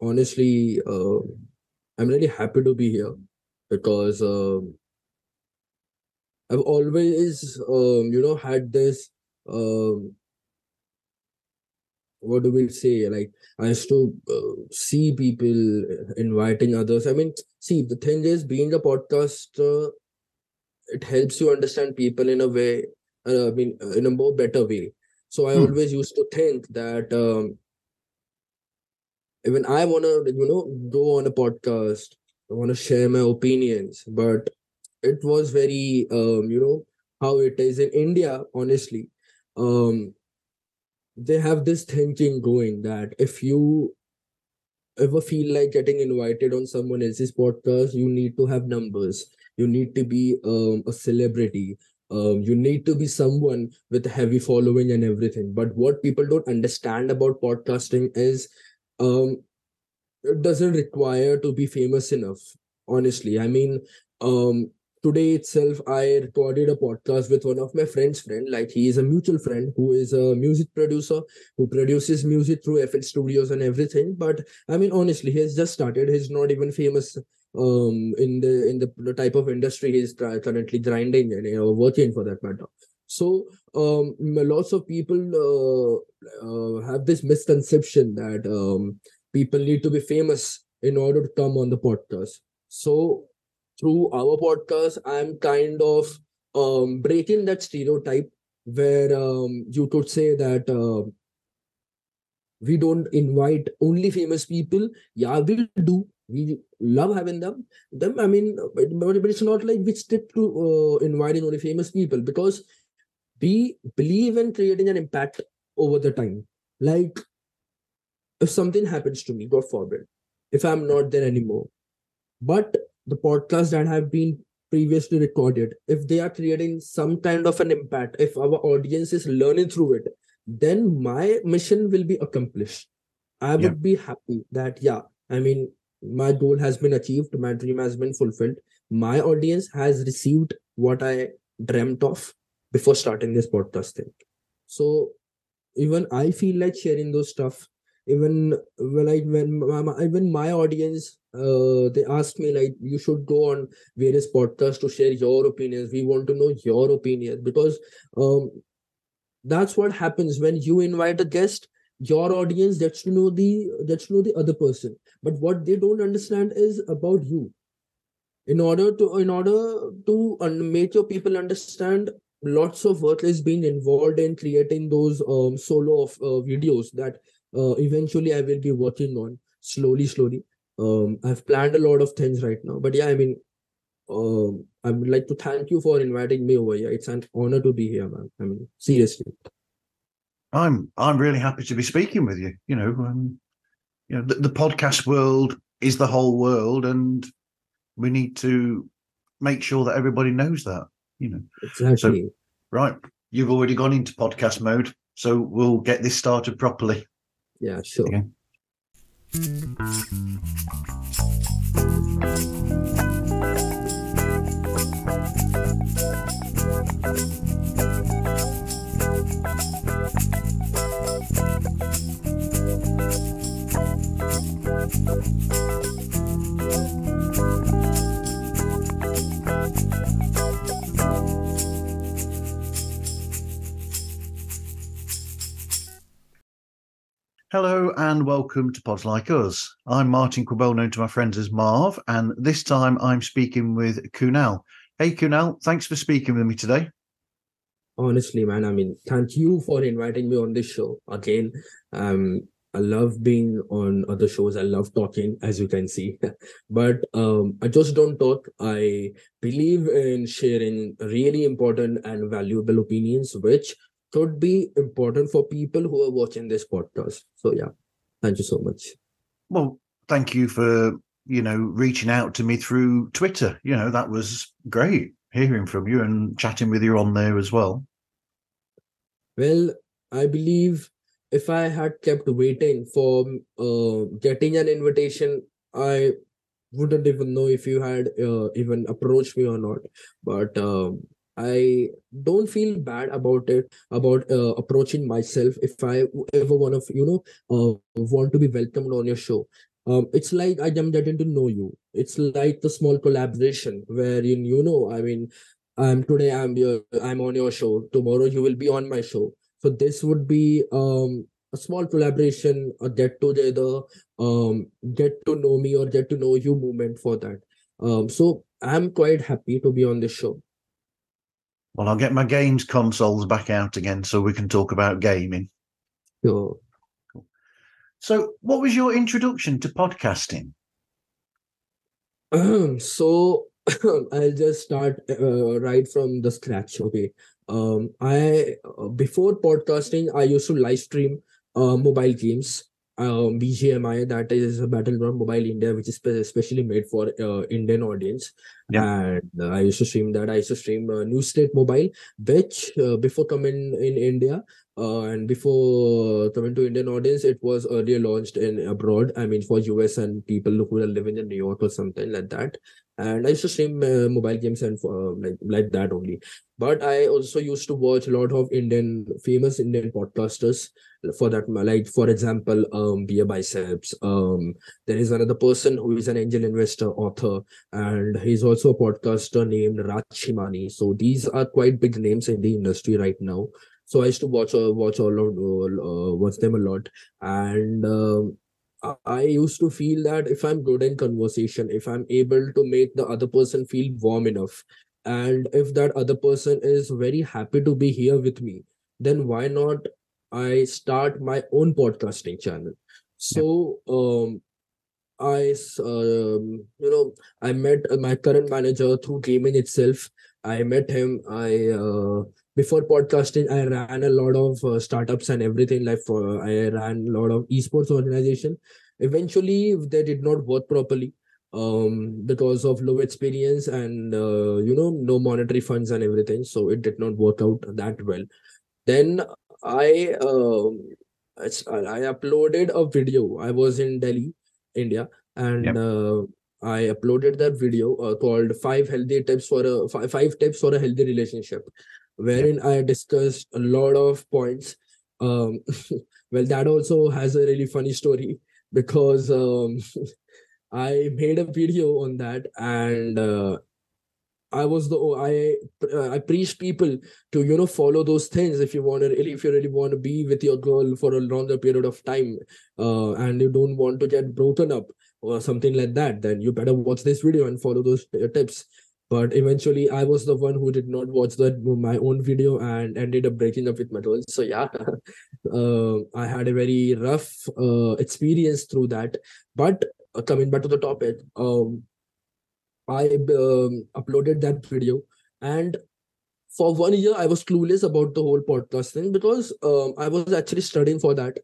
honestly, uh, I'm really happy to be here because uh, I've always, um, you know, had this. Um, what do we say? Like I used to uh, see people inviting others. I mean, see, the thing is, being a podcaster, it helps you understand people in a way. Uh, I mean, in a more better way. So I hmm. always used to think that um, even I want to, you know, go on a podcast. I want to share my opinions, but it was very, um, you know, how it is in India. Honestly, um, they have this thinking going that if you ever feel like getting invited on someone else's podcast, you need to have numbers. You need to be um, a celebrity. Um, you need to be someone with a heavy following and everything. But what people don't understand about podcasting is um, it doesn't require to be famous enough. Honestly, I mean, um, today itself i recorded a podcast with one of my friend's friend. Like he is a mutual friend who is a music producer who produces music through fl studios and everything. But i mean honestly he has just started. He's not even famous um in the in the, the type of industry he's currently grinding and you know, working for that matter so um lots of people uh, uh, have this misconception that um people need to be famous in order to come on the podcast so through our podcast, I'm kind of um, breaking that stereotype where um, you could say that uh, we don't invite only famous people. Yeah, we do. We love having them. Them, I mean, but, but it's not like we stick to uh, inviting only famous people because we believe in creating an impact over the time. Like, if something happens to me, God forbid, if I'm not there anymore, but the podcasts that have been previously recorded, if they are creating some kind of an impact, if our audience is learning through it, then my mission will be accomplished. I would yeah. be happy that, yeah, I mean, my goal has been achieved, my dream has been fulfilled. My audience has received what I dreamt of before starting this podcast thing. So even I feel like sharing those stuff. Even when I when my, even my audience uh, they asked me like you should go on various podcasts to share your opinions we want to know your opinions because um, that's what happens when you invite a guest your audience gets to know the gets to know the other person but what they don't understand is about you in order to in order to make your people understand lots of work is being involved in creating those um, solo of uh, videos that uh, eventually i will be working on slowly slowly um, I've planned a lot of things right now. But yeah, I mean, um, I would like to thank you for inviting me over here. It's an honor to be here, man. I mean, seriously. I'm I'm really happy to be speaking with you. You know, um, you know, the, the podcast world is the whole world, and we need to make sure that everybody knows that. You know, exactly. So, right, you've already gone into podcast mode, so we'll get this started properly. Yeah, sure. Okay. Hello and welcome to Pods Like Us. I'm Martin Quibell, known to my friends as Marv, and this time I'm speaking with Kunal. Hey, Kunal, thanks for speaking with me today. Honestly, man, I mean, thank you for inviting me on this show again. Um, I love being on other shows. I love talking, as you can see. but um, I just don't talk. I believe in sharing really important and valuable opinions, which could be important for people who are watching this podcast. So yeah, thank you so much. Well, thank you for you know reaching out to me through Twitter. You know that was great hearing from you and chatting with you on there as well. Well, I believe if I had kept waiting for uh, getting an invitation, I wouldn't even know if you had uh, even approached me or not. But um, I don't feel bad about it, about uh, approaching myself. If I ever want to, you know, uh, want to be welcomed on your show, um, it's like I am getting to know you. It's like the small collaboration wherein you know, I mean, I'm today I'm your I'm on your show. Tomorrow you will be on my show. So this would be um a small collaboration, a get together, um, get to know me or get to know you movement for that. Um, so I'm quite happy to be on this show. Well, I'll get my games consoles back out again so we can talk about gaming. Sure. So, what was your introduction to podcasting? Um, so I'll just start uh, right from the scratch. Okay. Um, I uh, before podcasting, I used to live stream uh, mobile games. Um, BGMI, that is a Battleground Mobile India, which is especially made for uh, Indian audience. Yeah. And uh, I used to stream that. I used to stream uh, New State Mobile, which uh, before coming in India, uh, and before coming to Indian audience, it was earlier launched in abroad. I mean, for US and people who are living in New York or something like that. And I used to stream uh, mobile games and uh, like like that only. But I also used to watch a lot of Indian famous Indian podcasters. For that, like for example, um, Beer Biceps. Um, there is another person who is an angel investor, author, and he's also a podcaster named Raj Shamani So these are quite big names in the industry right now so i used to watch uh, watch all of uh, watch them a lot and um, i used to feel that if i'm good in conversation if i'm able to make the other person feel warm enough and if that other person is very happy to be here with me then why not i start my own podcasting channel so um I, um, you know, I met my current manager through gaming itself. I met him. I uh, before podcasting i ran a lot of uh, startups and everything like i ran a lot of esports organization. Eventually they did not work properly um, because of low experience and uh, you know no monetary funds and everything so it did not work out that well. Then i uh, i uploaded a video. I was in delhi india and yep. uh, i uploaded that video uh, called five healthy tips for a five, five tips for a healthy relationship wherein I discussed a lot of points. Um, well, that also has a really funny story because um, I made a video on that and uh, I was the I uh, I preach people to you know follow those things if you want to really if you really want to be with your girl for a longer period of time uh, and you don't want to get broken up or something like that then you better watch this video and follow those tips but eventually i was the one who did not watch that my own video and ended up breaking up with my girl so yeah uh, i had a very rough uh, experience through that. But uh, coming back to the topic um, i um, uploaded that video and for one year i was clueless about the whole podcast thing because um, i was actually studying for that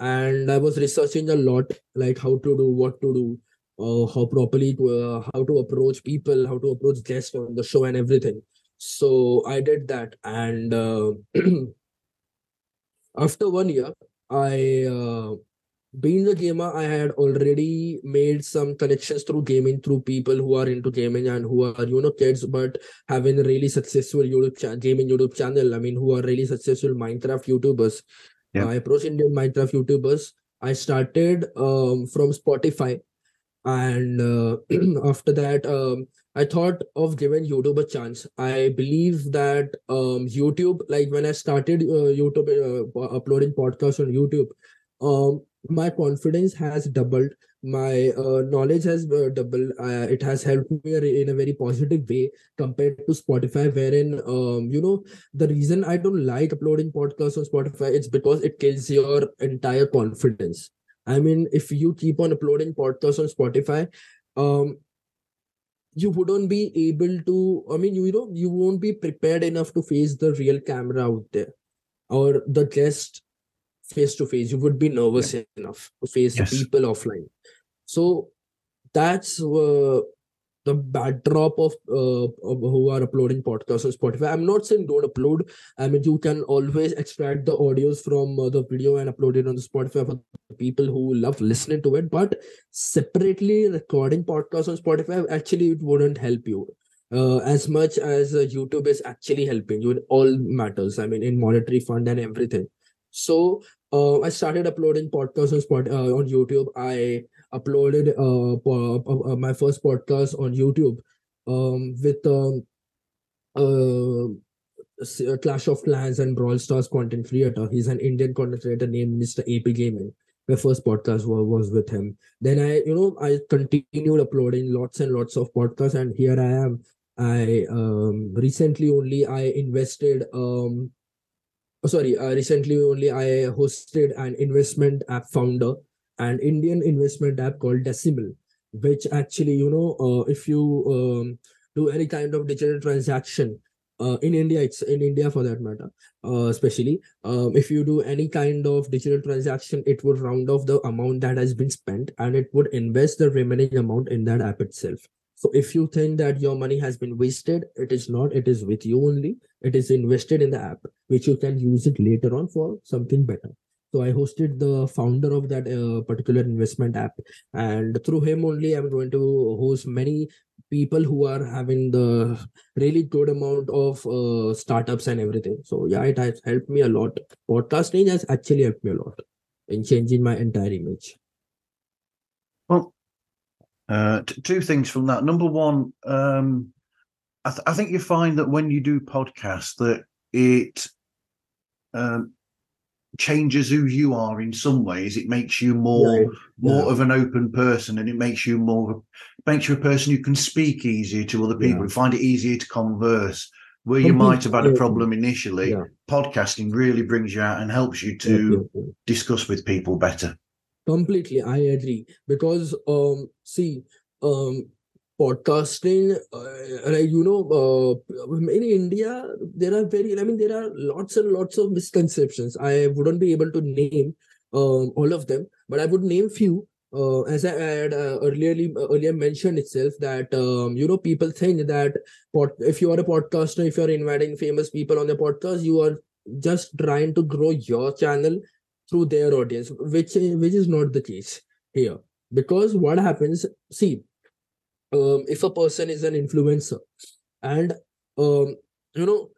and i was researching a lot like how to do what to do uh, how properly to uh, how to approach people how to approach guests on the show and everything. So i did that and uh, after one year i uh, being a gamer i had already made some connections through gaming through people who are into gaming and who are you know kids but having a really successful youtube cha- gaming youtube channel i mean who are really successful minecraft youtubers. Yeah. i approached indian minecraft youtubers. I started um, from spotify and uh, after that um, i thought of giving youtube a chance. I believe that um, youtube like when i started uh, youtube uh, uploading podcasts on youtube um, my confidence has doubled. My uh, knowledge has uh, doubled. Uh, it has helped me in a very positive way compared to spotify wherein um, you know the reason i don't like uploading podcasts on spotify it's because it kills your entire confidence I mean, if you keep on uploading podcasts on Spotify, um, you wouldn't be able to. I mean, you, you know, you won't be prepared enough to face the real camera out there or the guest face to face. You would be nervous yeah. enough to face yes. people offline. So that's uh, the backdrop of, uh, of who are uploading podcasts on Spotify. I'm not saying don't upload. I mean, you can always extract the audios from uh, the video and upload it on the Spotify for people who love listening to it. But separately recording podcasts on Spotify, actually, it wouldn't help you. Uh, as much as uh, YouTube is actually helping you in all matters. I mean, in monetary fund and everything. So uh, I started uploading podcasts on Spot uh, on YouTube. I uploaded uh, po- uh, my first podcast on youtube um with um uh Clash of Clans and Brawl Stars content creator. He's an Indian content creator named Mr. AP Gaming. My first podcast was, with him. Then I, you know, I continued uploading lots and lots of podcasts, and here I am. I um recently only I invested um sorry uh, recently only I hosted an investment app founder an Indian investment app called Deciml, which actually you know uh, if you um, do any kind of digital transaction uh, in India, it's in India for that matter, uh, especially um, if you do any kind of digital transaction, it would round off the amount that has been spent and it would invest the remaining amount in that app itself. So if you think that your money has been wasted, it is not, it is with you only. It is invested in the app, which you can use it later on for something better. So I hosted the founder of that uh, particular investment app, and through him only, I'm going to host many people who are having the really good amount of uh, startups and everything. So yeah, it has helped me a lot. Podcasting has actually helped me a lot in changing my entire image. Well, uh, t- two things from that. Number one, um, I, th- I think you find that when you do podcasts, that it um, changes who you are in some ways. It makes you more Right. more Yeah. of an open person, and it makes you more makes you a person who can speak easier to other people Yeah. and find it easier to converse. Where you might have had a problem initially, Yeah. podcasting really brings you out and helps you to discuss with people better. completely i agree because um see um podcasting uh, like you know uh, in india there are very i mean there are lots and lots of misconceptions. I wouldn't be able to name um, all of them but i would name few. Uh, as i had uh, earlier earlier mentioned itself that um, you know people think that pod, if you are a podcaster if you are inviting famous people on the podcast you are just trying to grow your channel through their audience which which is not the case here. Because what happens see um, if a person is an influencer and um, you know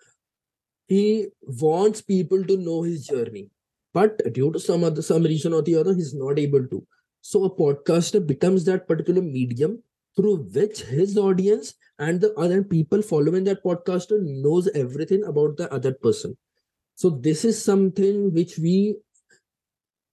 he wants people to know his journey but due to some other some reason or the other he's not able to. So a podcaster becomes that particular medium through which his audience and the other people following that podcaster knows everything about the other person. So this is something which we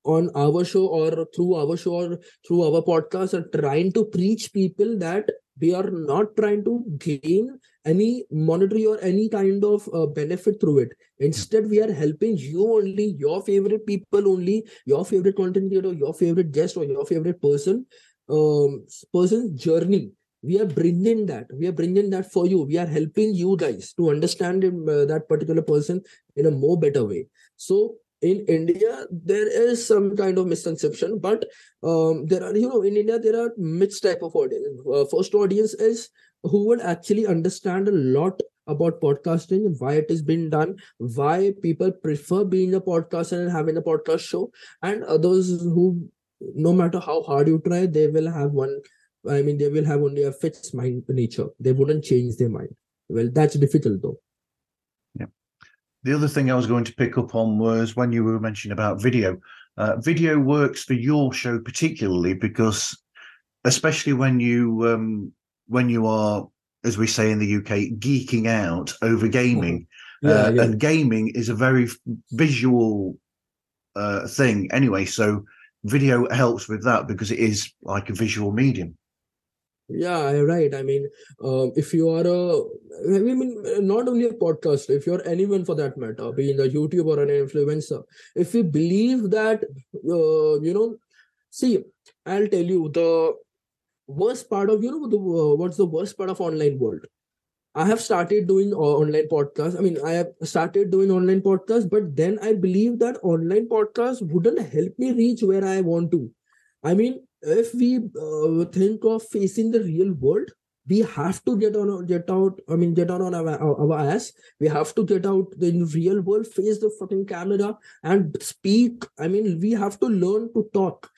on our show or through our show or through our podcast are trying to preach people that we are not trying to gain any monetary or any kind of uh, benefit through it. Instead we are helping you only your favorite people only your favorite content creator your favorite guest or your favorite person um person's journey. We are bringing that. We are bringing that for you. We are helping you guys to understand uh, that particular person in a more better way. So in India, there is some kind of misconception, but um, there are, you know, in India, there are mixed type of audience. Uh, first audience is who would actually understand a lot about podcasting, and why it is being done, why people prefer being a podcaster and having a podcast show, and others who, no matter how hard you try, they will have one. I mean, they will have only a fixed mind nature. They wouldn't change their mind. Well, that's difficult though. The other thing I was going to pick up on was when you were mentioning about video. Uh, video works for your show particularly because, especially when you um, when you are, as we say in the UK, geeking out over gaming, Yeah, uh, yeah. and gaming is a very visual uh, thing anyway. So video helps with that because it is like a visual medium. Yeah, right. I mean, um, if you are a, I mean, not only a podcast if you're anyone for that matter, being a YouTuber or an influencer, if you believe that, uh, you know, see, I'll tell you the worst part of, you know, the uh, what's the worst part of online world. I have started doing uh, online podcasts. I mean, I have started doing online podcasts, but then I believe that online podcasts wouldn't help me reach where I want to. I mean, if we uh, think of facing the real world, we have to get on, get out. I mean, get on on our, our ass. We have to get out in real world, face the fucking camera, and speak. I mean, we have to learn to talk.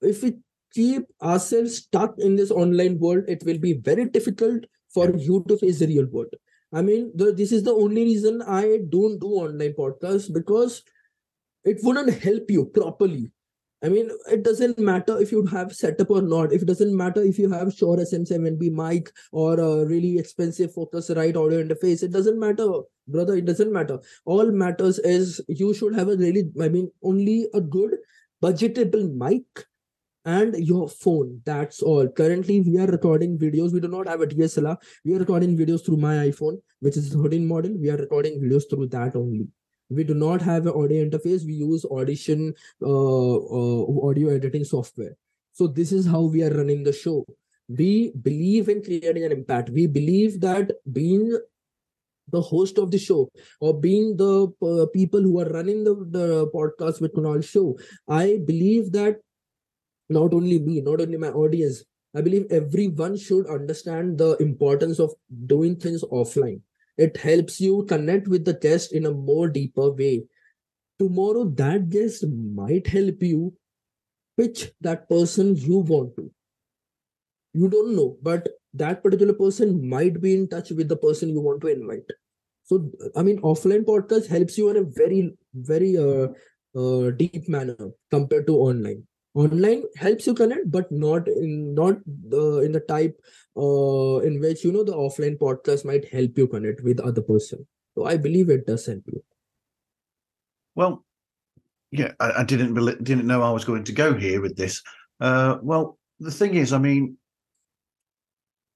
If we keep ourselves stuck in this online world, it will be very difficult for you to face the real world. I mean, the, this is the only reason I don't do online podcasts because it wouldn't help you properly I mean, it doesn't matter if you have setup or not. If it doesn't matter if you have Shure SM7B mic or a really expensive Focusrite audio interface, it doesn't matter, brother. It doesn't matter. All matters is you should have a really, I mean, only a good budgetable mic and your phone. That's all. Currently, we are recording videos. We do not have a DSLR. We are recording videos through my iPhone, which is 13 model. We are recording videos through that only we do not have an audio interface. We use audition uh, uh, audio editing software. So this is how we are running the show. We believe in creating an impact. We believe that being the host of the show or being the uh, people who are running the, the podcast with Kunal show i believe that not only me not only my audience i believe everyone should understand the importance of doing things offline it helps you connect with the guest in a more deeper way. Tomorrow that guest might help you pitch that person you want to. You don't know but that particular person might be in touch with the person you want to invite. So i mean offline podcast helps you in a very very uh, uh, deep manner compared to online online helps you connect but not in not the in the type uh, in which you know the offline podcast might help you connect with other person. So i believe it does help you. Well yeah i, I didn't didn't know i was going to go here with this. Uh, well the thing is i mean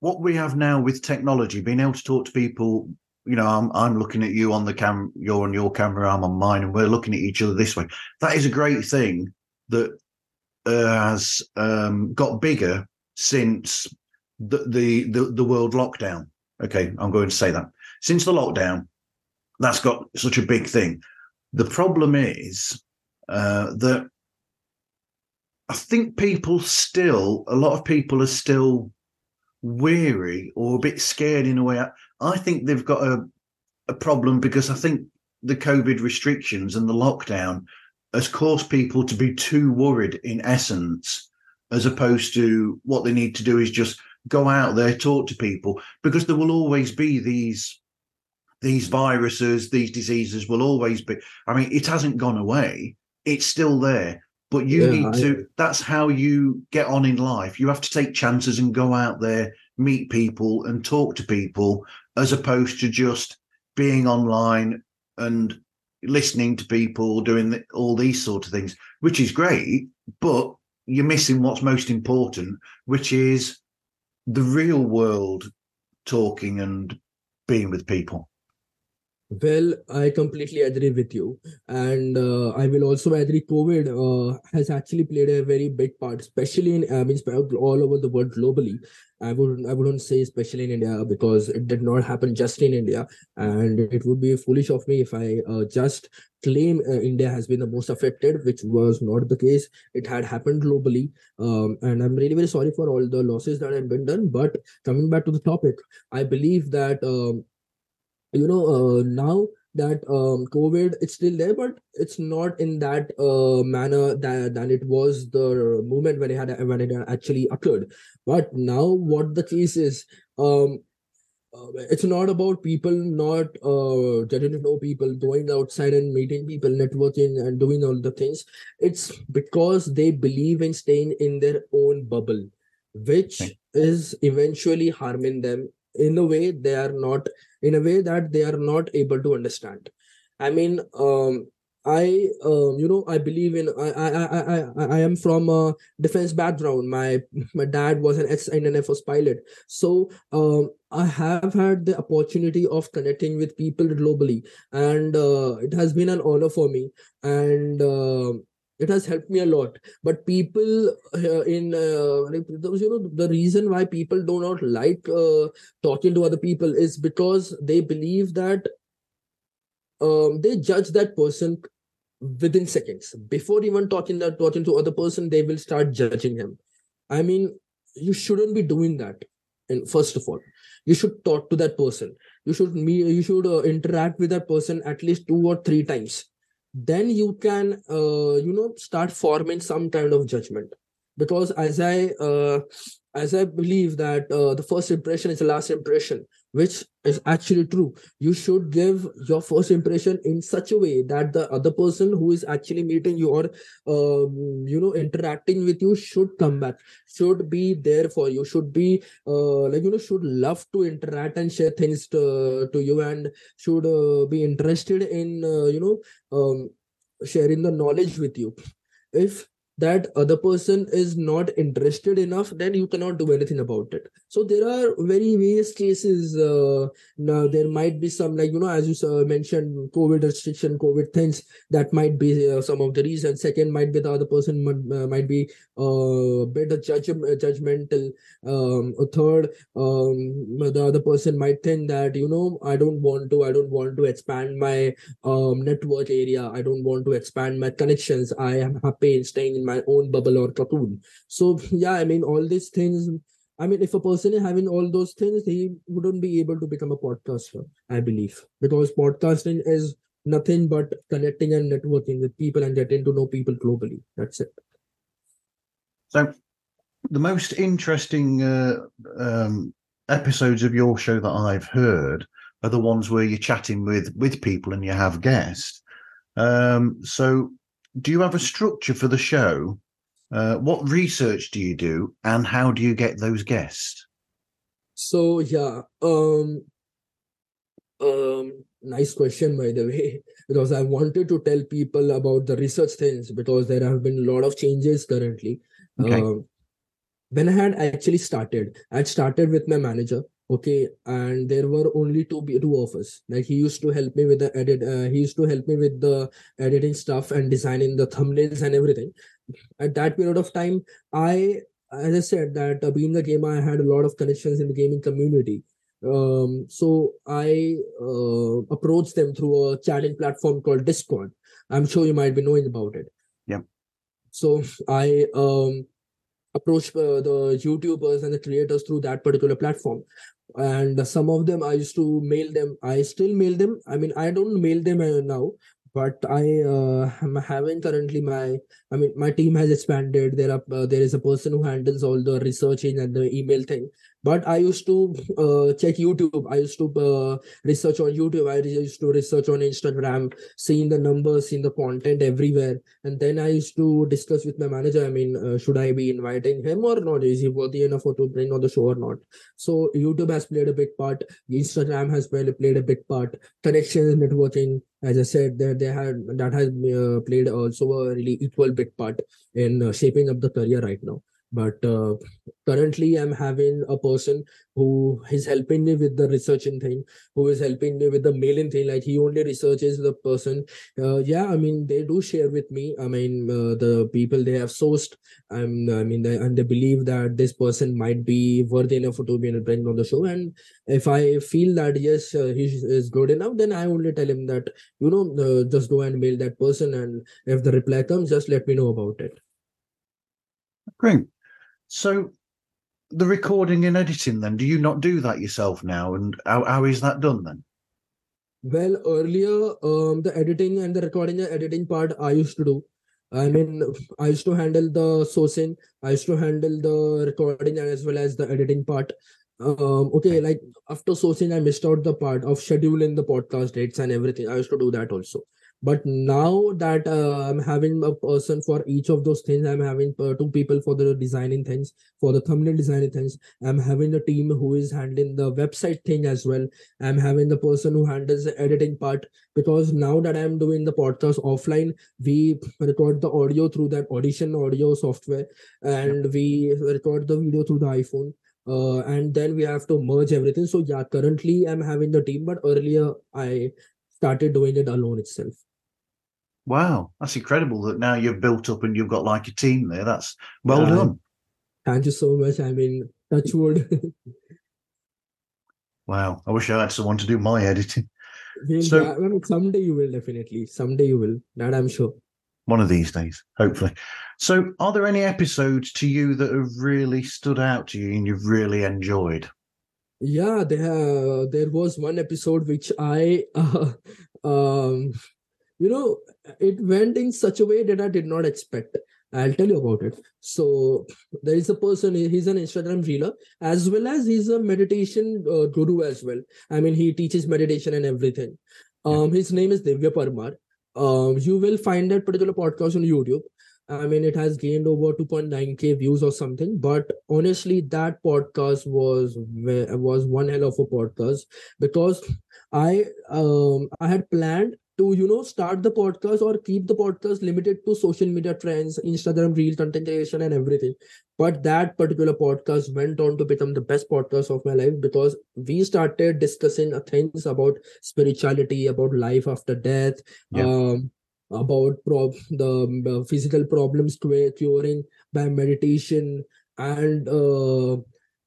what we have now with technology being able to talk to people you know i'm i'm looking at you on the cam you're on your camera i'm on mine and we're looking at each other this way. That is a great thing that has um, got bigger since the, the, the the world lockdown. Okay, I'm going to say that since the lockdown, that's got such a big thing. The problem is uh, that I think people still, a lot of people are still weary or a bit scared in a way. I think they've got a, a problem because I think the COVID restrictions and the lockdown has caused people to be too worried in essence, as opposed to what they need to do is just go out there, talk to people, because there will always be these these viruses, these diseases will always be. I mean, it hasn't gone away; it's still there. But you yeah, need to. That's how you get on in life. You have to take chances and go out there, meet people, and talk to people, as opposed to just being online and listening to people, doing the, all these sort of things, which is great, but you're missing what's most important, which is the real world talking and being with people. Well, I completely agree with you. And uh, I will also agree COVID uh, has actually played a very big part, especially in, I mean, all over the world globally. I would I wouldn't say especially in India because it did not happen just in India, and it would be foolish of me if I uh, just claim uh, India has been the most affected, which was not the case. It had happened globally, um, and I'm really very sorry for all the losses that have been done. But coming back to the topic, I believe that um, you know uh, now that um, COVID it's still there, but it's not in that uh, manner that than it was the moment when it had when it actually occurred. But now what the case is, um, uh, it's not about people not uh, getting to know people, going outside and meeting people, networking and doing all the things. It's because they believe in staying in their own bubble, which is eventually harming them in a way they are not in a way that they are not able to understand i mean um I, um, you know, I believe in. I, I, I, I, I am from a defense background. My, my dad was an ex Force pilot, so um, I have had the opportunity of connecting with people globally, and uh, it has been an honor for me. And uh, it has helped me a lot. But people uh, in uh, you know the reason why people do not like uh, talking to other people is because they believe that um, they judge that person within seconds. Before even talking that talking to other person they will start judging him. I mean you shouldn't be doing that and first of all. You should talk to that person. You should me you should uh, interact with that person at least two or three times then you can uh, you know start forming some kind of judgment. Because as i uh, as I believe that uh, the first impression is the last impression, which is actually true. You should give your first impression in such a way that the other person who is actually meeting you or um, you know interacting with you should come back, should be there for you, should be uh, like you know should love to interact and share things to, to you, and should uh, be interested in uh, you know um, sharing the knowledge with you. If that other person is not interested enough then you cannot do anything about it so there are very various cases uh, now there might be some like you know as you uh, mentioned covid restriction covid things that might be uh, some of the reasons. Second might be the other person might, uh, might be uh, better judge, judgmental um, third um, the other person might think that you know i don't want to i don't want to expand my um, network area. I don't want to expand my connections. I am happy staying in my own bubble or cocoon. So yeah i mean all these things i mean if a person is having all those things he wouldn't be able to become a podcaster i believe. Because podcasting is nothing but connecting and networking with people and getting to know people globally. That's it. So the most interesting uh, um, episodes of your show that i've heard are the ones where you're chatting with with people and you have guests. Um, so do you have a structure for the show? Uh, what research do you do, and how do you get those guests? So yeah, um, um, nice question by the way, because I wanted to tell people about the research things because there have been a lot of changes currently. Okay. Um, when I had actually started, I had started with my manager okay and there were only two two of us like he used to help me with the edit uh, he used to help me with the editing stuff and designing the thumbnails and everything at that period of time i as i said that uh, being a gamer i had a lot of connections in the gaming community. Um, so i uh, approached them through a chatting platform called discord. I'm sure you might be knowing about it. Yeah. So i um approach uh, the youtubers and the creators through that particular platform. And some of them i used to mail them. I still mail them. I mean i don't mail them uh, now but i uh, am having currently my i mean my team has expanded. There are uh, there is a person who handles all the researching and the email thing. But i used to uh, check youtube. I used to uh, research on youtube. I used to research on instagram seeing the numbers seeing the content everywhere. And then i used to discuss with my manager i mean uh, should i be inviting him or not? Is he worthy enough to bring on the show or not? So youtube has played a big part. Instagram has played, played a big part. Connections networking as i said that they had that has uh, played also a really equal big part in uh, shaping up the career right now but uh, currently i'm having a person who is helping me with the researching thing who is helping me with the mailing thing. Like he only researches the person. Uh, yeah i mean they do share with me. I mean uh, the people they have sourced um, i mean they, and they believe that this person might be worthy enough to be bring on the show. And if i feel that yes uh, he is good enough then i only tell him that you know uh, just go and mail that person. And if the reply comes just let me know about it. Great so the recording and editing then, do you not do that yourself now? And how, how is that done then? Well, earlier, um, the editing and the recording and editing part I used to do. I mean, I used to handle the sourcing, I used to handle the recording as well as the editing part. Um, okay, like after sourcing, I missed out the part of scheduling the podcast dates and everything. I used to do that also but now that uh, i'm having a person for each of those things i'm having uh, two people for the designing things for the thumbnail designing things i'm having a team who is handling the website thing as well. I'm having the person who handles the editing part because now that i'm doing the podcast offline we record the audio through that audition audio software and we record the video through the iphone uh, and then we have to merge everything. So yeah currently i'm having the team but earlier i started doing it alone itself Wow, that's incredible that now you've built up and you've got like a team there. That's well done. Thank you so much. I mean, touch wood. wow, I wish I had someone to do my editing. so, I mean, someday you will definitely. Someday you will. That I'm sure. One of these days, hopefully. So, are there any episodes to you that have really stood out to you and you've really enjoyed? Yeah, there there was one episode which I uh, um you know it went in such a way that i did not expect I'll tell you about it. So there is a person. He's an Instagram reeler as well as he's a meditation uh, guru as well. I mean, he teaches meditation and everything. Um, his name is Divya Parmar. Um, you will find that particular podcast on YouTube. I mean, it has gained over 2.9k views or something. But honestly, that podcast was was one hell of a podcast because I um I had planned to you know start the podcast or keep the podcast limited to social media trends instagram reel content creation and everything. But that particular podcast went on to become the best podcast of my life because we started discussing things about spirituality about life after death yeah. um about pro- the physical problems curing by meditation. And uh,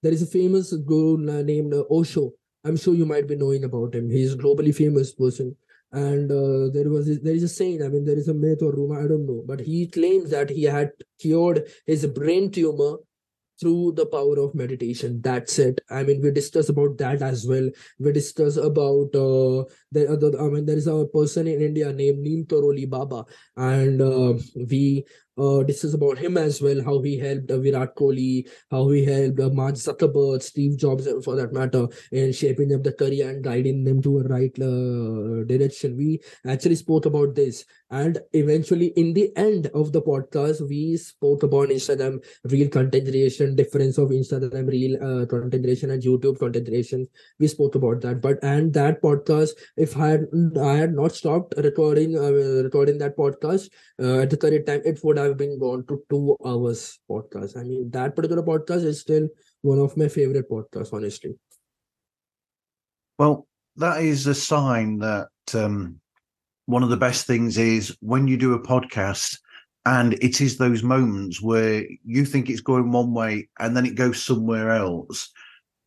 there is a famous guru named osho. I'm sure you might be knowing about him. He's a globally famous person and uh, there was there is a saying i mean there is a myth or rumor i don't know but he claims that he had cured his brain tumor through the power of meditation. That's it. I mean we discuss about that as well. We discuss about uh, the, i mean there is a person in india named neem karoli baba. And uh, we uh, discuss about him as well, how he helped uh, Virat Kohli, how he helped uh, Mark Zuckerberg, Steve Jobs, for that matter, in shaping up the career and guiding them to a right uh, direction. We actually spoke about this. And eventually, in the end of the podcast, we spoke about Instagram real content creation, difference of Instagram real uh, content creation and YouTube content creation. We spoke about that. But and that podcast, if I had I had not stopped recording uh, recording that podcast uh, at the current time, it would have been gone to two hours podcast. I mean, that particular podcast is still one of my favorite podcasts, honestly. Well, that is a sign that um, one of the best things is when you do a podcast and it is those moments where you think it's going one way and then it goes somewhere else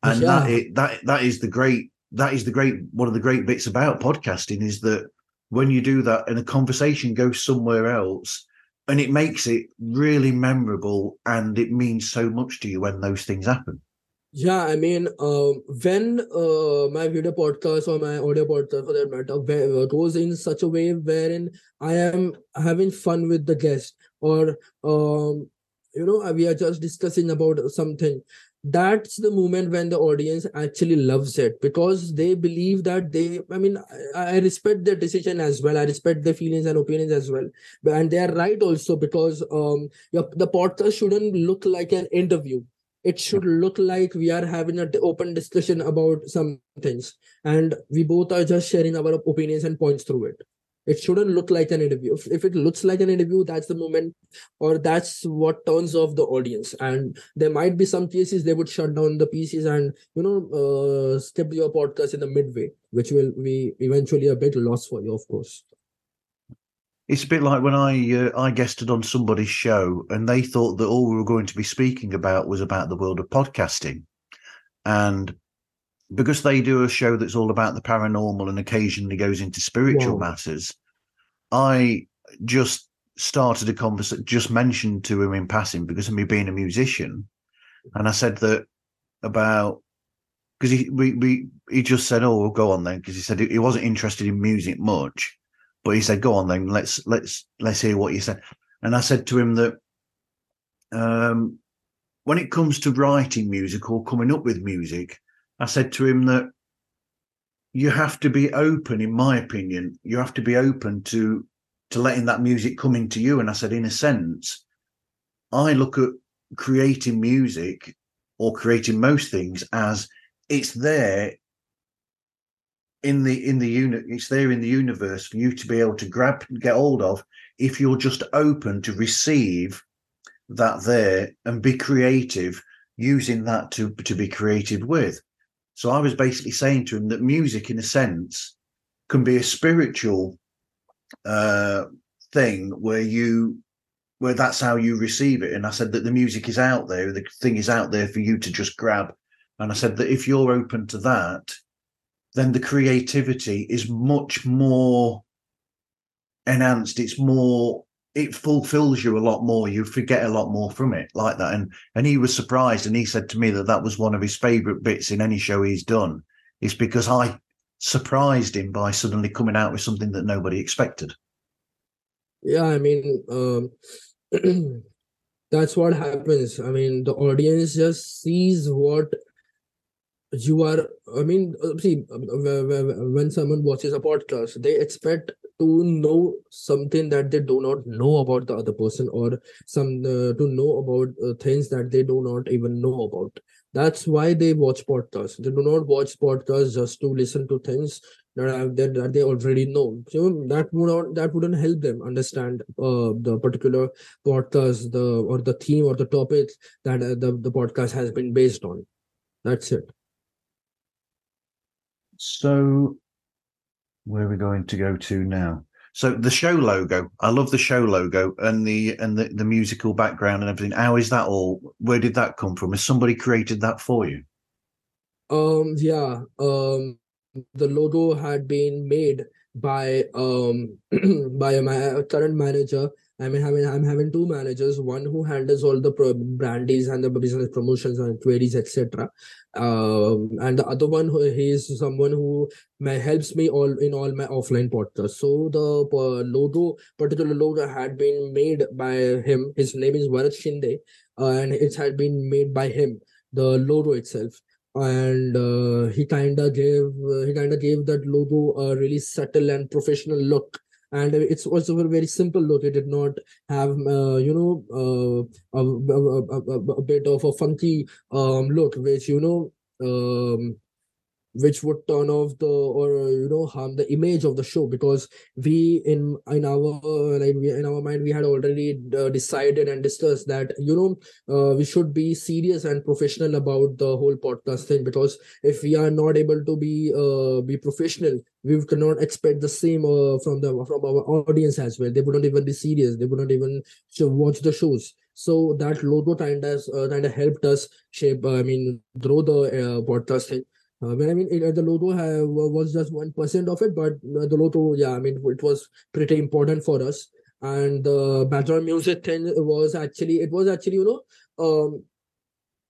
and yeah. that, it, that that is the great that is the great one of the great bits about podcasting is that when you do that and a conversation goes somewhere else and it makes it really memorable and it means so much to you when those things happen. Yeah i mean um, when uh, my video podcast or my audio podcast for that matter uh, goes in such a way wherein i am having fun with the guest or um, you know we are just discussing about something that's the moment when the audience actually loves it because they believe that they i mean i, I respect their decision as well. I respect their feelings and opinions as well. And they are right also because um your, the podcast shouldn't look like an interview. It should look like we are having an open discussion about some things. And we both are just sharing our opinions and points through it it shouldn't look like an interview. If, if it looks like an interview that's the moment or that's what turns off the audience. And there might be some cases they would shut down the pieces and you know uh, skip your podcast in the midway which will be eventually a big loss for you of course. It's a bit like when I uh, I guested on somebody's show and they thought that all we were going to be speaking about was about the world of podcasting, and because they do a show that's all about the paranormal and occasionally goes into spiritual matters, I just started a conversation, just mentioned to him in passing because of me being a musician. And I said that about because he we, we he just said, "Oh, we'll go on then," because he said he wasn't interested in music much, but he said, "Go on then, let's let's let's hear what you said." And I said to him that um, when it comes to writing music or coming up with music, I said to him that you have to be open, in my opinion, you have to be open to to letting that music come into you. And I said, in a sense, I look at creating music or creating most things as it's there in the in the unit it's there in the universe for you to be able to grab and get hold of if you're just open to receive that there and be creative using that to to be creative with so I was basically saying to him that music, in a sense, can be a spiritual uh, thing where you where that's how you receive it. And I said that the music is out there, the thing is out there for you to just grab. And I said that if you're open to that, then the creativity is much more enhanced. It's more it fulfills you a lot more. You forget a lot more from it like that. And and he was surprised, and he said to me that that was one of his favorite bits in any show he's done. Is because I surprised him by suddenly coming out with something that nobody expected. Yeah, I mean, um, that's what happens i mean the audience just sees what you are i mean uh, see when someone watches a podcast they expect to know something that they do not know about the other person or some uh, to know about uh, things that they do not even know about. That's why they watch podcasts. They do not watch podcasts just to listen to things that have, that, that they already know. So that would not that wouldn't help them understand uh, the particular podcast the or the theme or the topic that uh, the, the podcast has been based on. That's it. So, where are we going to go to now? So the show logo, I love the show logo and the and the, the musical background and everything. How is that all? Where did that come from? Has somebody created that for you? Um, yeah. Um, the logo had been made by um by my current manager I'm having I'm having two managers, one who handles all the pro- brandies and the business promotions and queries, etc. Um, and the other one who he is someone who helps me all in all my offline podcasts. So the uh, logo, particular logo, had been made by him. His name is Varat Shinde, uh, and it had been made by him. The logo itself and uh, he kind of gave uh, he kind of gave that logo a really subtle and professional look and it's also very simple look it did not have uh, you know uh, a, a, a, a, bit of a funky um, look which you know um, which would turn off the or you know harm the image of the show because we in in our like we, in our mind we had already uh, decided and discussed that you know uh, we should be serious and professional about the whole podcast thing because if we are not able to be uh, be professional we cannot expect the same uh, from the from our audience as well. They wouldn't even be serious. They wouldn't even watch the shows. So that logo kind of uh, kind of helped us shape uh, i mean grow the uh, podcast thing uh, when I mean, it, the logo have, was just one percent of it, but uh, the logo, yeah, I mean, it was pretty important for us. And the background music thing was actually, it was actually, you know, um,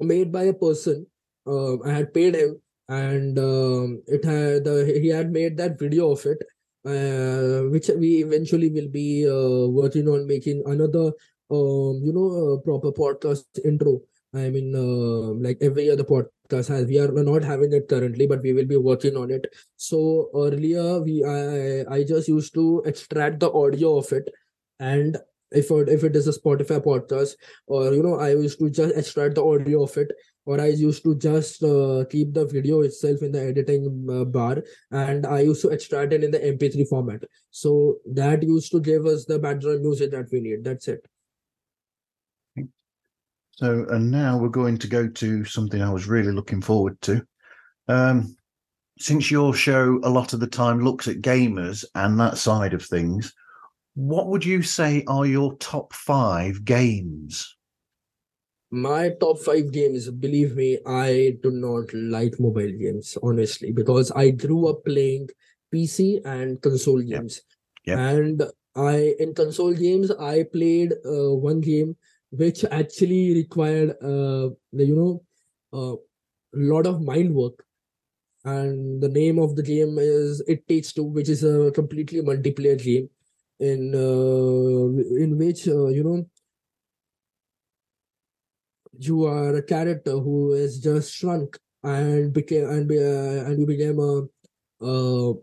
made by a person. Uh, I had paid him, and um, it had uh, he had made that video of it, uh, which we eventually will be uh, working on making another, um, you know, proper podcast intro I mean, uh, like every other podcast has, we are not having it currently, but we will be working on it. So earlier, we I I just used to extract the audio of it, and if it, if it is a Spotify podcast, or you know, I used to just extract the audio of it, or I used to just uh, keep the video itself in the editing uh, bar, and I used to extract it in the MP3 format. So that used to give us the background music that we need. That's it. So, and now we're going to go to something I was really looking forward to. Um, since your show a lot of the time looks at gamers and that side of things, what would you say are your top five games? My top five games, believe me, I do not like mobile games, honestly, because I grew up playing PC and console games. Yep. And I in console games, I played uh, one game which actually required uh, you know a lot of mind work. And the name of the game is it takes two which is a completely multiplayer game in uh, in which uh, you know you are a character who is just shrunk and became and uh, and you became a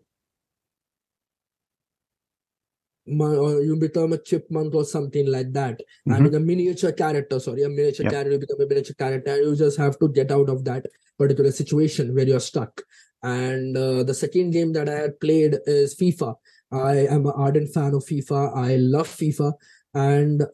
you become a chipmunk or something like that. Mm-hmm. I mean, a miniature character, sorry, a miniature yep. character, you become a miniature character, you just have to get out of that particular situation where you're stuck. And uh, the second game that I had played is FIFA. I am an ardent fan of FIFA. I love FIFA. And uh,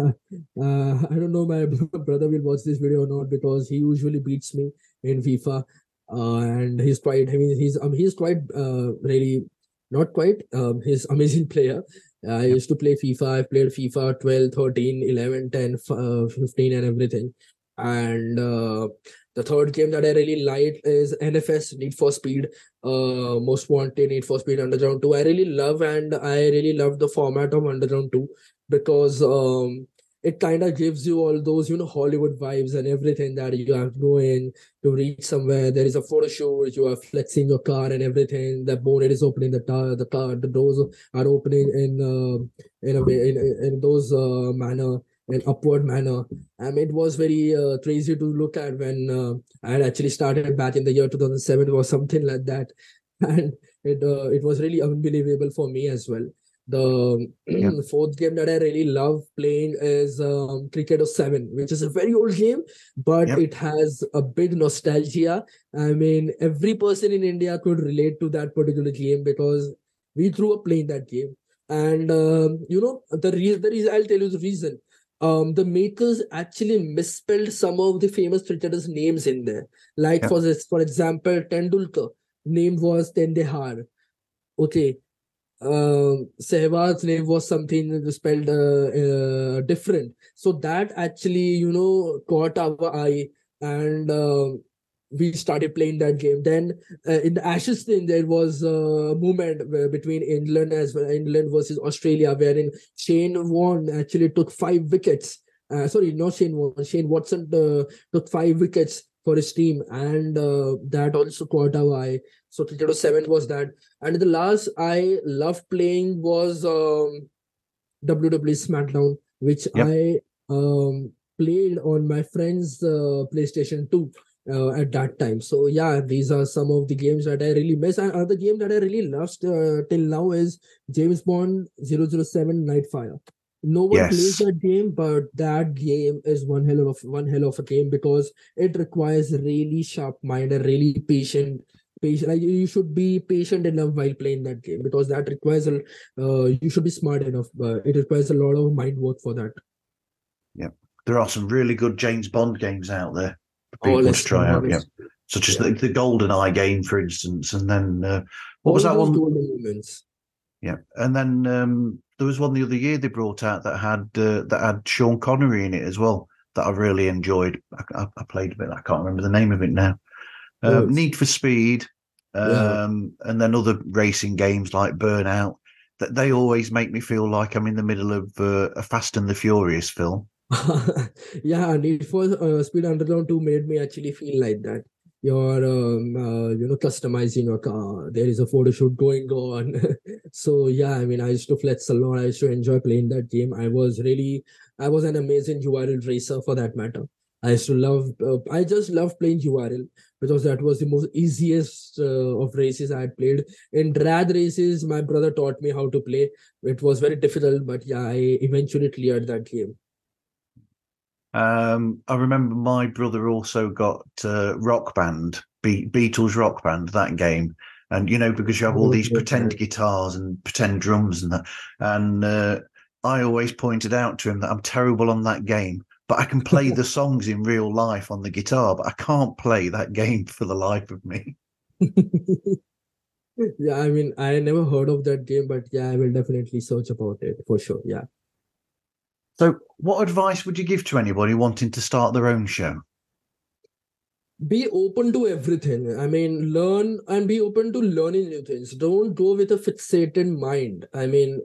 uh, I don't know my brother will watch this video or not because he usually beats me in FIFA. Uh, and he's quite, I mean, he's um, he's quite uh, really not quite. Um, he's amazing player. I used to play FIFA. I've played FIFA 12, 13, 11, 10, uh, 15, and everything. And uh, the third game that I really like is NFS Need for Speed, uh, Most Wanted Need for Speed Underground 2. I really love and I really love the format of Underground 2 because um, it kind of gives you all those you know hollywood vibes and everything that you have going to reach somewhere. There is a photo shoot you are flexing your car and everything the bonnet is opening the car the car the doors are opening in uh, in a way in, in those uh, manner in upward manner. And it was very uh, crazy to look at when uh, i had actually started back in the year 2007 or something like that. And it uh, it was really unbelievable for me as well the Yeah. fourth game that I really love playing is um, Cricket 07, which is a very old game, but Yep. it has a big nostalgia. I mean, every person in India could relate to that particular game because we grew up playing that game. And um, you know, the reason, the reason I'll tell you the reason. Um, the makers actually misspelled some of the famous cricketers' names in there. Like Yeah. for this, for example, Tendulkar name was Tendehar. Okay, um Sehwag's name was something spelled uh, uh, different. So that actually, you know, caught our eye and um we started playing that game. Then uh, in the Ashes thing, there was a movement between England as well, England versus Australia, wherein Shane Warne actually took five wickets. Uh, sorry, not Shane Warne. Shane Watson uh, took five wickets for his team, and uh, that also caught our eye. So Cricket 07 was that. And the last I loved playing was um, WWE SmackDown, which Yep. I um, played on my friend's uh, PlayStation 2 uh, at that time. So yeah, these are some of the games that I really miss. And another game that I really loved uh, till now is James Bond 007 Nightfire. No one plays that game, but that game is one hell of one hell of a game because it requires really sharp mind and really patient patient like you should be patient enough while playing that game because that requires a uh, you should be smart enough uh, it requires a lot of mind work for that yeah There are some really good James Bond games out there for Oh, people let's to try out. Yeah. Such as Yeah. the, the Golden Eye game, for instance. And then uh, what was that one? moments Yeah. And then um, there was one the other year they brought out that had uh, that had Sean Connery in it as well that I really enjoyed. I, I, I played a bit. I can't remember the name of it now. Oh, Um, Need for Speed, Yeah. um, and then other racing games like Burnout. That they always make me feel like I'm in the middle of uh, a Fast and the Furious film. yeah need for uh, speed underground 2 made me actually feel like that you're um, uh, you know customizing your car there is a photo shoot going on so yeah i mean i used to flex a lot i used to enjoy playing that game i was really i was an amazing url racer for that matter i used to love uh, i just love playing url because that was the most easiest uh, of races i had played. In drag races my brother taught me how to play. It was very difficult but yeah i eventually cleared that game. Um, I remember my brother also got uh, Rock Band, Be- Beatles Rock Band, that game. And, you know, because you have all these pretend guitars and pretend drums and that. And uh, I always pointed out to him that I'm terrible on that game, but I can play the songs in real life on the guitar, but I can't play that game for the life of me. yeah, I mean, I never heard of that game, but yeah, I will definitely search about it for sure. Yeah. So, what advice would you give to anybody wanting to start their own show? Be open to everything. I mean, learn and be open to learning new things. Don't go with a fixated mind. I mean,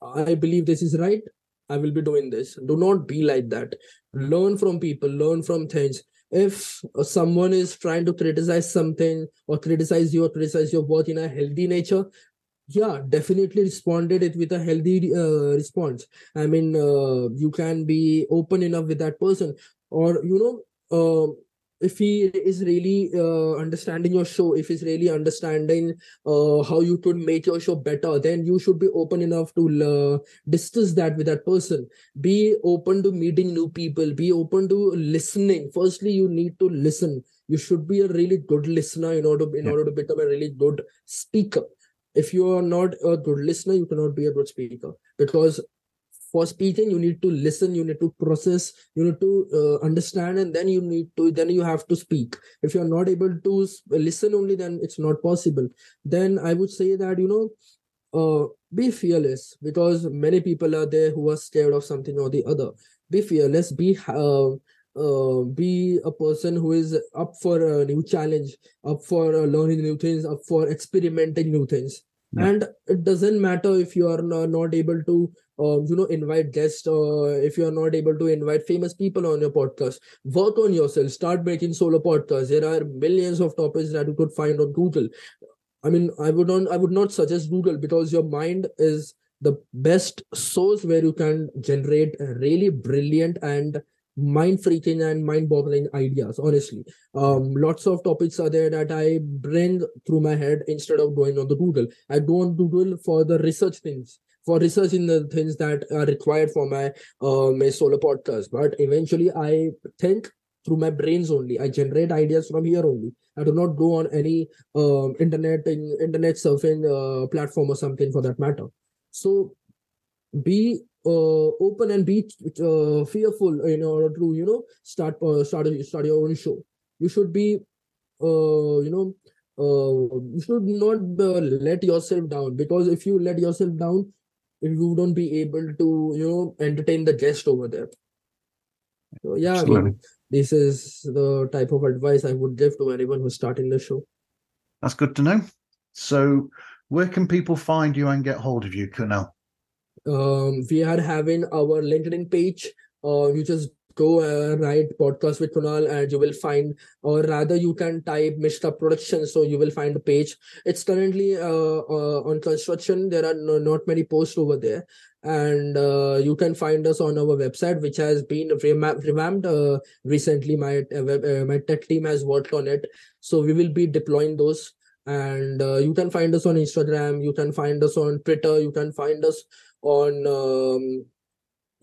I believe this is right. I will be doing this. Do not be like that. Learn from people, learn from things. If someone is trying to criticize something or criticize you or criticize your work in a healthy nature, yeah, definitely responded it with a healthy uh, response. I mean, uh, you can be open enough with that person, or you know, uh, if he is really uh, understanding your show, if he's really understanding uh, how you could make your show better, then you should be open enough to uh, discuss that with that person. Be open to meeting new people. Be open to listening. Firstly, you need to listen. You should be a really good listener in order in Yeah. order to become a really good speaker if you are not a good listener you cannot be a good speaker because for speaking you need to listen you need to process you need to uh, understand and then you need to then you have to speak. If you're not able to listen only then it's not possible. Then i would say that you know uh, be fearless because many people are there who are scared of something or the other. Be fearless be uh, uh, be a person who is up for a new challenge up for uh, learning new things up for experimenting new things. Yeah. and it doesn't matter if you are not able to um, you know invite guests or if you are not able to invite famous people on your podcast work on yourself start making solo podcasts. There are millions of topics that you could find on google. I mean i would not i would not suggest google because your mind is the best source where you can generate really brilliant and mind freaking and mind boggling ideas honestly. Um lots of topics are there that i bring through my head instead of going on the google. I go on google for the research things for researching the things that are required for my uh, my solo podcast. But eventually i think through my brains only. I generate ideas from here only. I do not go on any um, internet internet surfing uh, platform or something for that matter. So be uh, open and be uh, fearful in order to you know start uh, start start your own show. You should be uh, you know uh, you should not uh, let yourself down. Because if you let yourself down you don't be able to you know entertain the guest over there. So yeah I mean, this is the type of advice i would give to anyone who's starting the show. That's good to know. So where can people find you and get hold of you Kunal? um, we are having our linkedin page uh, you just go uh, write podcast with Kunal and you will find or rather you can type Mishra production so you will find a page. It's currently uh, uh, on construction. There are no, not many posts over there. And uh, you can find us on our website which has been revamped uh, recently. My uh, my tech team has worked on it. So we will be deploying those. And you can find us on instagram. You can find us on twitter. You can find us on um,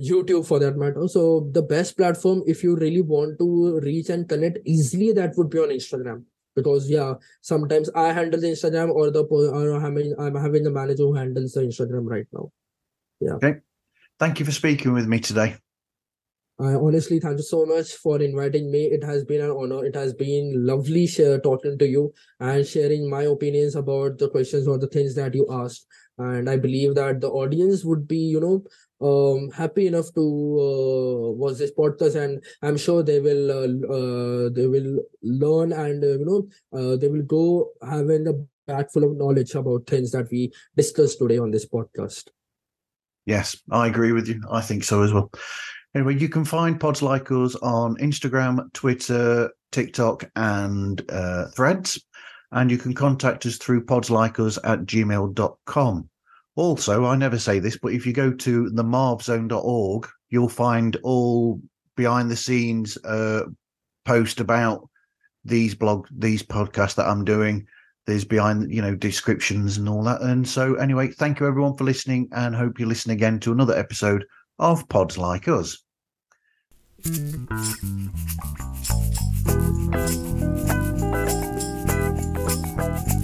youtube for that matter so the best platform if you really want to reach and connect easily that would be on instagram because yeah sometimes i handle the instagram or the or I'm having, I'm having the manager who handles the instagram right now yeah okay thank you for speaking with me today I honestly thank you so much for inviting me. It has been an honor. It has been lovely share, talking to you and sharing my opinions about the questions or the things that you asked. And I believe that the audience would be, you know, um, happy enough to uh, watch this podcast, and I'm sure they will uh, uh, they will learn and uh, you know uh, they will go having a bag full of knowledge about things that we discussed today on this podcast. Yes, I agree with you. I think so as well. Anyway, you can find Pods Like Us on Instagram, Twitter, TikTok, and uh, Threads. And you can contact us through podslikeus at gmail.com. Also, I never say this, but if you go to themarvzone.org, you'll find all behind the scenes uh, post about these blog, these podcasts that I'm doing. There's behind, you know, descriptions and all that. And so, anyway, thank you everyone for listening, and hope you listen again to another episode of Pods Like Us. Thank